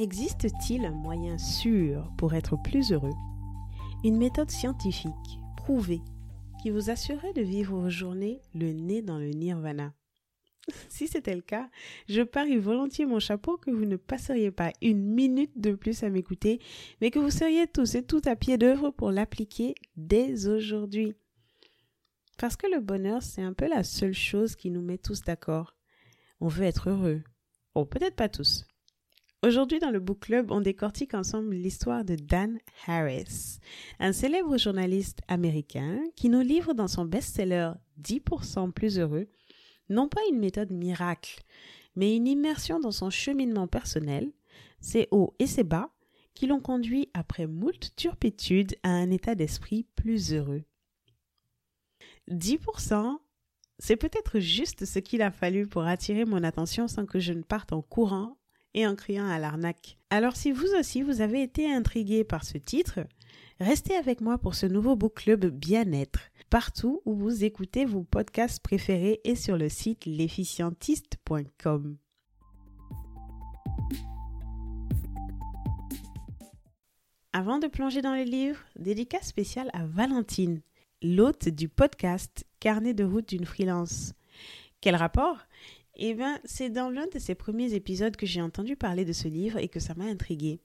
Existe-t-il un moyen sûr pour être plus heureux? Une méthode scientifique, prouvée, qui vous assurerait de vivre vos journées le nez dans le nirvana? Si c'était le cas, je parie volontiers mon chapeau que vous ne passeriez pas une minute de plus à m'écouter, mais que vous seriez tous et toutes à pied d'œuvre pour l'appliquer dès aujourd'hui. Parce que le bonheur, c'est un peu la seule chose qui nous met tous d'accord. On veut être heureux. Oh, peut-être pas tous. Aujourd'hui, dans le Book Club, on décortique ensemble l'histoire de Dan Harris, un célèbre journaliste américain qui nous livre dans son best-seller 10% plus heureux, non pas une méthode miracle, mais une immersion dans son cheminement personnel, ses hauts et ses bas, qui l'ont conduit après moult turpitudes à un état d'esprit plus heureux. 10%, c'est peut-être juste ce qu'il a fallu pour attirer mon attention sans que je ne parte en courant et en criant à l'arnaque. Alors si vous aussi vous avez été intrigué par ce titre, restez avec moi pour ce nouveau book club bien-être, partout où vous écoutez vos podcasts préférés et sur le site l'efficientiste.com. Avant de plonger dans les livres, dédicace spéciale à Valentine, l'hôte du podcast Carnet de route d'une freelance. Quel rapport? Eh bien, c'est dans l'un de ces premiers épisodes que j'ai entendu parler de ce livre et que ça m'a intrigué.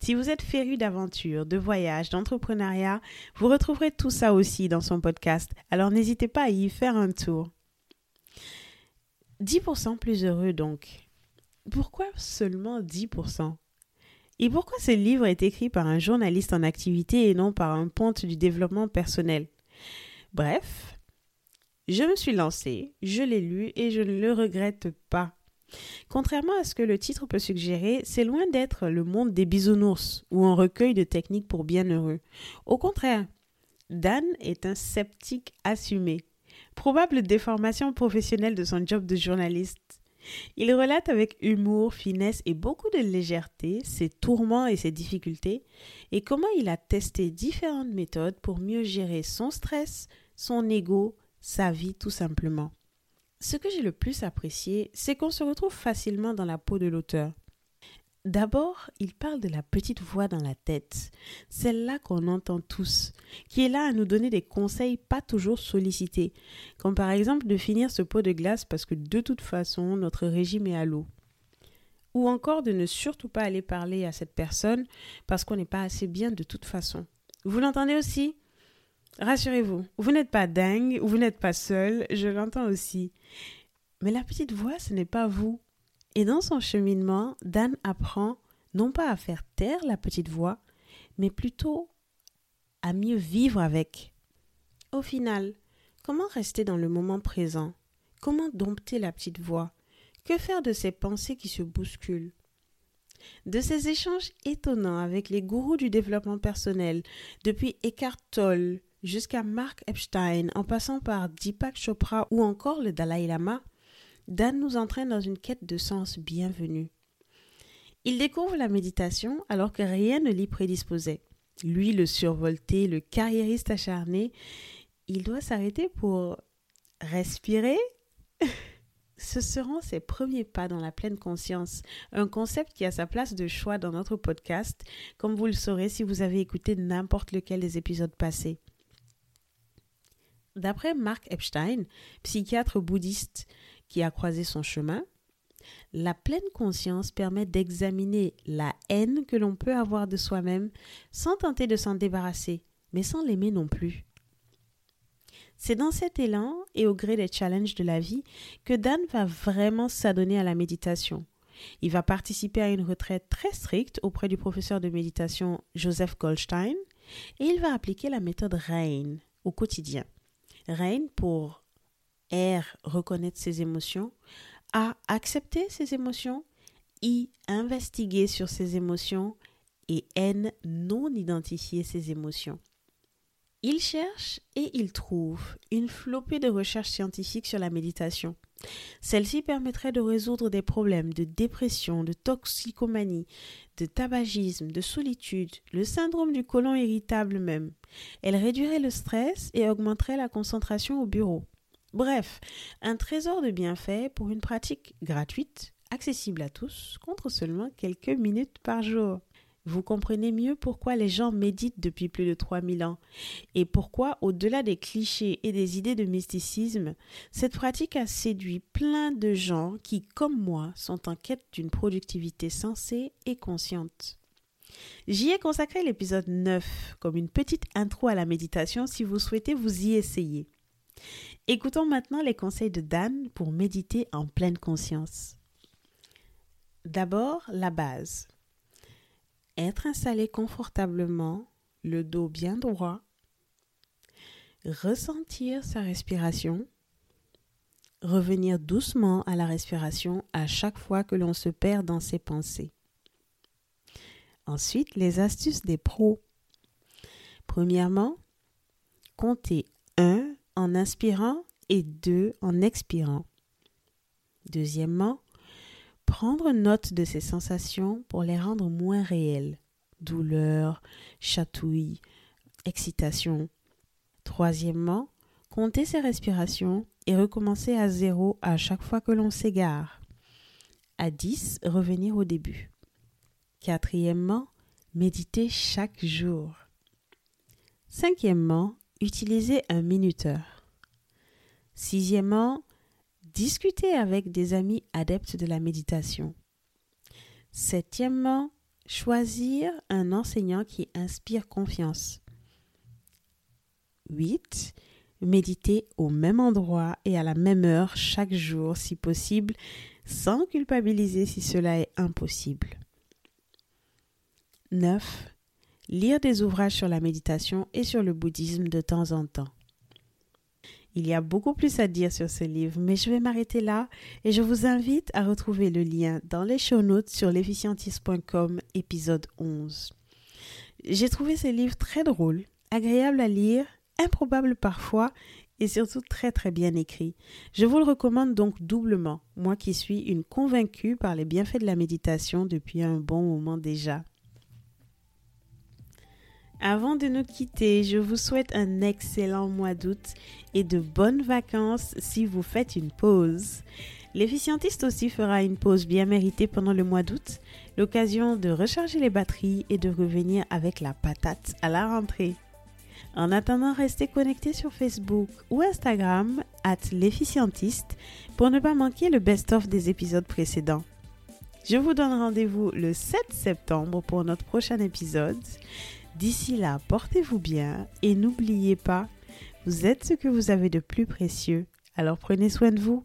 Si vous êtes féru d'aventure, de voyage, d'entrepreneuriat, vous retrouverez tout ça aussi dans son podcast, alors n'hésitez pas à y faire un tour. 10% plus heureux donc. Pourquoi seulement 10% Et pourquoi ce livre est écrit par un journaliste en activité et non par un ponte du développement personnel? Bref, je me suis lancée, je l'ai lu et je ne le regrette pas. Contrairement à ce que le titre peut suggérer, c'est loin d'être le monde des bisounours ou un recueil de techniques pour bienheureux. Au contraire, Dan est un sceptique assumé, probable déformation professionnelle de son job de journaliste. Il relate avec humour, finesse et beaucoup de légèreté ses tourments et ses difficultés et comment il a testé différentes méthodes pour mieux gérer son stress, son ego, sa vie tout simplement. Ce que j'ai le plus apprécié, c'est qu'on se retrouve facilement dans la peau de l'auteur. D'abord, il parle de la petite voix dans la tête, celle-là qu'on entend tous, qui est là à nous donner des conseils pas toujours sollicités, comme par exemple de finir ce pot de glace parce que de toute façon notre régime est à l'eau. Ou encore de ne surtout pas aller parler à cette personne parce qu'on n'est pas assez bien de toute façon. Vous l'entendez aussi? Rassurez-vous, vous n'êtes pas dingue, vous n'êtes pas seul, je l'entends aussi. Mais la petite voix, ce n'est pas vous. Et dans son cheminement, Dan apprend non pas à faire taire la petite voix, mais plutôt à mieux vivre avec. Au final, comment rester dans le moment présent? Comment dompter la petite voix? Que faire de ces pensées qui se bousculent? De ces échanges étonnants avec les gourous du développement personnel, depuis Eckhart Tolle jusqu'à Mark Epstein, en passant par Deepak Chopra ou encore le Dalai Lama, Dan nous entraîne dans une quête de sens bienvenue. Il découvre la méditation alors que rien ne l'y prédisposait. Lui, le survolté, le carriériste acharné, il doit s'arrêter pour respirer. Ce seront ses premiers pas dans la pleine conscience, un concept qui a sa place de choix dans notre podcast, comme vous le saurez si vous avez écouté n'importe lequel des épisodes passés. D'après Mark Epstein, psychiatre bouddhiste qui a croisé son chemin, la pleine conscience permet d'examiner la haine que l'on peut avoir de soi-même sans tenter de s'en débarrasser, mais sans l'aimer non plus. C'est dans cet élan et au gré des challenges de la vie que Dan va vraiment s'adonner à la méditation. Il va participer à une retraite très stricte auprès du professeur de méditation Joseph Goldstein et il va appliquer la méthode RAIN au quotidien. Rain pour R, reconnaître ses émotions, A, accepter ses émotions, I, investiguer sur ses émotions et N, non identifier ses émotions. Il cherche et il trouve une flopée de recherches scientifiques sur la méditation. Celle-ci permettrait de résoudre des problèmes de dépression, de toxicomanie, de tabagisme, de solitude, le syndrome du côlon irritable même. Elle réduirait le stress et augmenterait la concentration au bureau. Bref, un trésor de bienfaits pour une pratique gratuite, accessible à tous contre seulement quelques minutes par jour. Vous comprenez mieux pourquoi les gens méditent depuis plus de 3000 ans et pourquoi, au-delà des clichés et des idées de mysticisme, cette pratique a séduit plein de gens qui, comme moi, sont en quête d'une productivité sensée et consciente. J'y ai consacré l'épisode 9 comme une petite intro à la méditation si vous souhaitez vous y essayer. Écoutons maintenant les conseils de Dan pour méditer en pleine conscience. D'abord, la base. Être installé confortablement, le dos bien droit. Ressentir sa respiration. Revenir doucement à la respiration à chaque fois que l'on se perd dans ses pensées. Ensuite, les astuces des pros. Premièrement, comptez 1 en inspirant et 2 en expirant. Deuxièmement, prendre note de ces sensations pour les rendre moins réelles. Douleur, chatouille, excitation. Troisièmement, compter ses respirations et recommencer à zéro à chaque fois que l'on s'égare. À 10, revenir au début. Quatrièmement, méditer chaque jour. Cinquièmement, utiliser un minuteur. Sixièmement, discuter avec des amis adeptes de la méditation. Septièmement, choisir un enseignant qui inspire confiance. 8. Méditer au même endroit et à la même heure chaque jour si possible, sans culpabiliser si cela est impossible. 9. Lire des ouvrages sur la méditation et sur le bouddhisme de temps en temps. Il y a beaucoup plus à dire sur ce livre, mais je vais m'arrêter là et je vous invite à retrouver le lien dans les show notes sur l'efficientiste.com épisode 11. J'ai trouvé ce livre très drôle, agréable à lire, improbable parfois et surtout très très bien écrit. Je vous le recommande donc doublement, moi qui suis une convaincue par les bienfaits de la méditation depuis un bon moment déjà. Avant de nous quitter, je vous souhaite un excellent mois d'août et de bonnes vacances si vous faites une pause. L'efficientiste aussi fera une pause bien méritée pendant le mois d'août, l'occasion de recharger les batteries et de revenir avec la patate à la rentrée. En attendant, restez connectés sur Facebook ou Instagram, at l'efficientiste, pour ne pas manquer le best-of des épisodes précédents. Je vous donne rendez-vous le 7 septembre pour notre prochain épisode. D'ici là, portez-vous bien et n'oubliez pas, vous êtes ce que vous avez de plus précieux, alors prenez soin de vous.